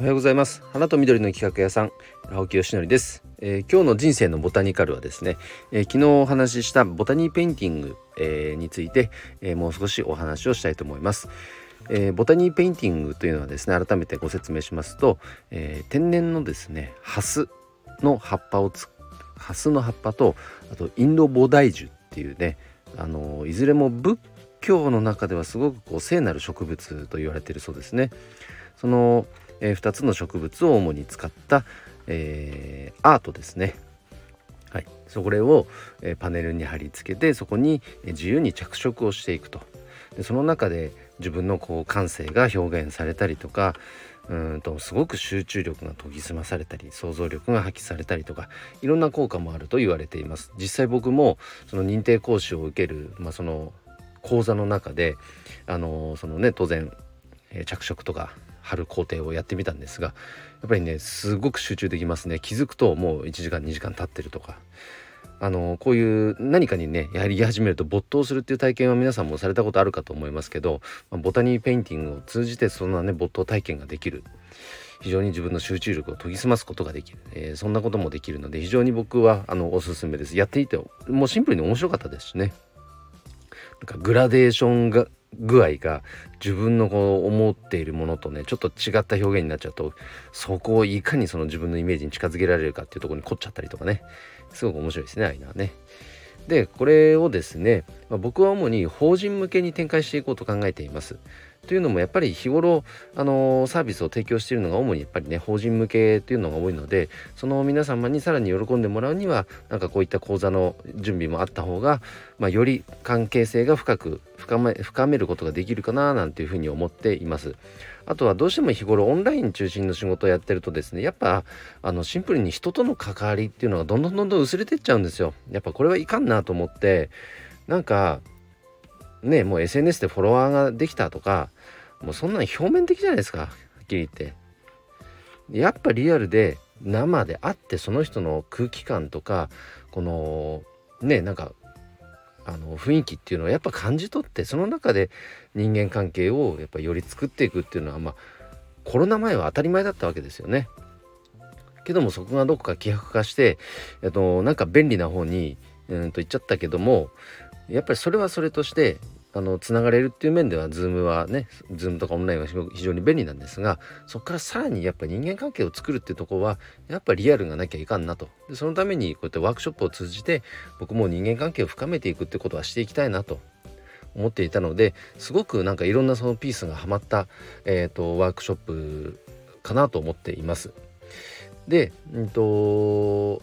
おはようございます。花と緑の企画屋さん青木よしのりです、えー、今日の人生のボタニカルはですね、えー、昨日お話ししたボタニーペインティング、えー、について、えもう少しお話をしたいと思います、えボタニーペインティングというのはですね改めてご説明しますと、え天然のですねハスの葉っぱをつハスの葉っぱとあとインドボダイジュっていうねあのいずれも仏教の中ではすごくこう聖なる植物と言われているそうですね。そのえー、2つの植物を主に使った、えー、アートですね。はい、それを、えー、パネルに貼り付けてそこに自由に着色をしていくと。でその中で自分のこう感性が表現されたりとかうんとすごく集中力が研ぎ澄まされたり想像力が発揮されたりとかいろんな効果もあると言われています。実際僕もその認定講師を受ける、まあ、その講座の中であのそのね当然、えー、着色とか貼る工程をやってみたんですがやっぱりねすごく集中できますね。気づくともう1時間2時間経ってるとか。あのこういう何かにねやはり始めると没頭するっていう体験は皆さんもされたことあるかと思いますけど、まあ、ボタニーペインティングを通じてそんなね没頭体験ができる。非常に自分の集中力を研ぎ澄ますことができる、えー、そんなこともできるので非常に僕はあのおすすめです。やっていてもうシンプルに面白かったですしね。なんかグラデーションが具合が自分のこう思っているものとねちょっと違った表現になっちゃうとそこをいかにその自分のイメージに近づけられるかっていうところに凝っちゃったりとかねすごく面白いですねああいうのはね。でこれをですね、まあ、僕は主に法人向けに展開していこうと考えています。というのもやっぱり日頃あのサービスを提供しているのが主にやっぱりね法人向けというのが多いのでその皆様にさらに喜んでもらうにはなんかこういった講座の準備もあった方が、まあ、より関係性が深く深め深めることができるかななんていうふうに思っています。あとはどうしても日頃オンライン中心の仕事をやってるとですねやっぱあのシンプルに人との関わりっていうのがどんどんどんどん薄れてっちゃうんですよ。やっぱこれはいかんなと思ってなんかねもう SNS でフォロワーができたとかもうそんなの表面的じゃないですかはっきり言ってやっぱリアルで生で会ってその人の空気感とかこのねなんかあの雰囲気っていうのをやっぱ感じ取ってその中で人間関係をやっぱより作っていくっていうのはまあコロナ前は当たり前だったわけですよね。けどもそこがどこか希薄化して、えっと、なんか便利な方にうんと言っちゃったけどもやっぱりそれはそれとしてあのつながれるっていう面では Zoom はね Zoom とかオンラインは非常に便利なんですがそこからさらにやっぱ人間関係を作るっていうとこはやっぱリアルがなきゃいかんなとでそのためにこうやってワークショップを通じて僕も人間関係を深めていくってことはしていきたいなと思っていたのですごくなんかいろんなそのピースがはまった、えーと、ワークショップかなと思っています。で、うんと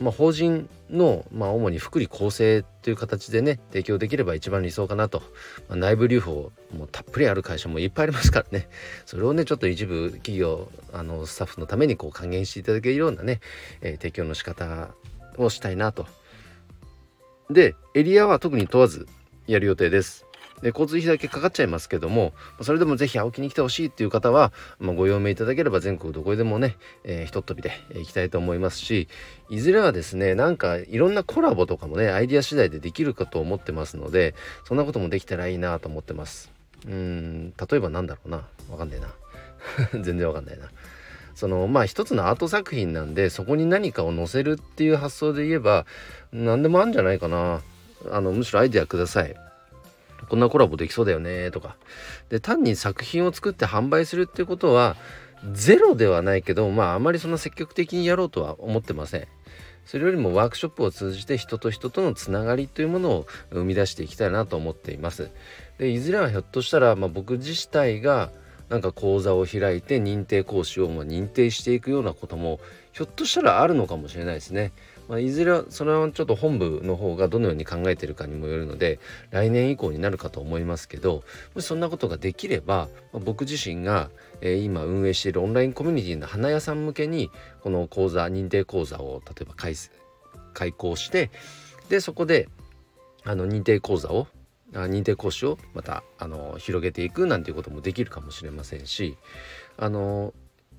まあ、法人の、まあ、主に福利厚生という形でね提供できれば一番理想かなと、まあ、内部留保もたっぷりある会社もいっぱいありますからねそれをねちょっと一部企業あのスタッフのためにこう還元していただけるようなね、えー、提供の仕方をしたいなと。でエリアは特に問わずやる予定です。で交通費だけかかっちゃいますけどもそれでも是非青木に来てほしいっていう方は、まあ、ご用命いただければ全国どこでもね、えー、ひとっ飛びで行きたいと思いますしいずれはですねなんかいろんなコラボとかもねアイディア次第でできるかと思ってますのでそんなこともできたらいいなと思ってます。うん例えばなんだろうな。わかんねえな。全然わかんないな。そのまあ一つのアート作品なんでそこに何かを載せるっていう発想で言えば何でもあるんじゃないかな。あのむしろアイデアください。こんなコラボできそうだよねとか。で単に作品を作って販売するっていうことはゼロではないけどまああまりそんな積極的にやろうとは思ってません。それよりもワークショップを通じて人と人とのつながりというものを生み出していきたいなと思っています。でいずれはひょっとしたら、まあ、僕自体がなんか講座を開いて認定講師をも認定していくようなこともひょっとしたらあるのかもしれないですね。まあ、いずれはそれはちょっと本部の方がどのように考えてるかにもよるので来年以降になるかと思いますけどもしそんなことができれば、まあ、僕自身が、えー、今運営しているオンラインコミュニティの花屋さん向けにこの講座認定講座を例えば開開講してでそこであの認定講座を認定講師をまたあの広げていくなんていうこともできるかもしれませんしあの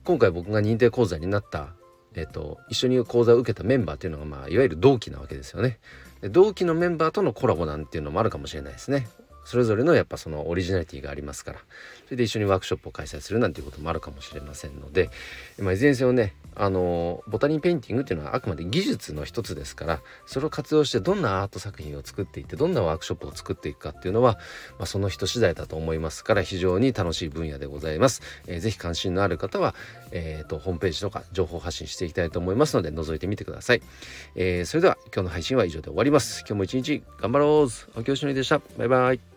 今回僕が認定講座になった、えっと、一緒に講座を受けたメンバーっていうのが、まあ、いわゆる同期なわけですよね。同期のメンバーとのコラボなんていうのもあるかもしれないですね。それぞれのやっぱそのオリジナリティがありますからそれで一緒にワークショップを開催するなんていうこともあるかもしれませんので、まあ、いずれにせよねあのボタニーペインティングっていうのはあくまで技術の一つですからそれを活用してどんなアート作品を作っていってどんなワークショップを作っていくかっていうのは、まあ、その人次第だと思いますから非常に楽しい分野でございます。えー、ぜ関心のある方は、えーと、ホームページとか情報発信していきたいと思いますので覗いてみてください。えー、それでは今日の配信は以上で終わります。今日も一日頑張ろう秋吉のりでした。バイバイ。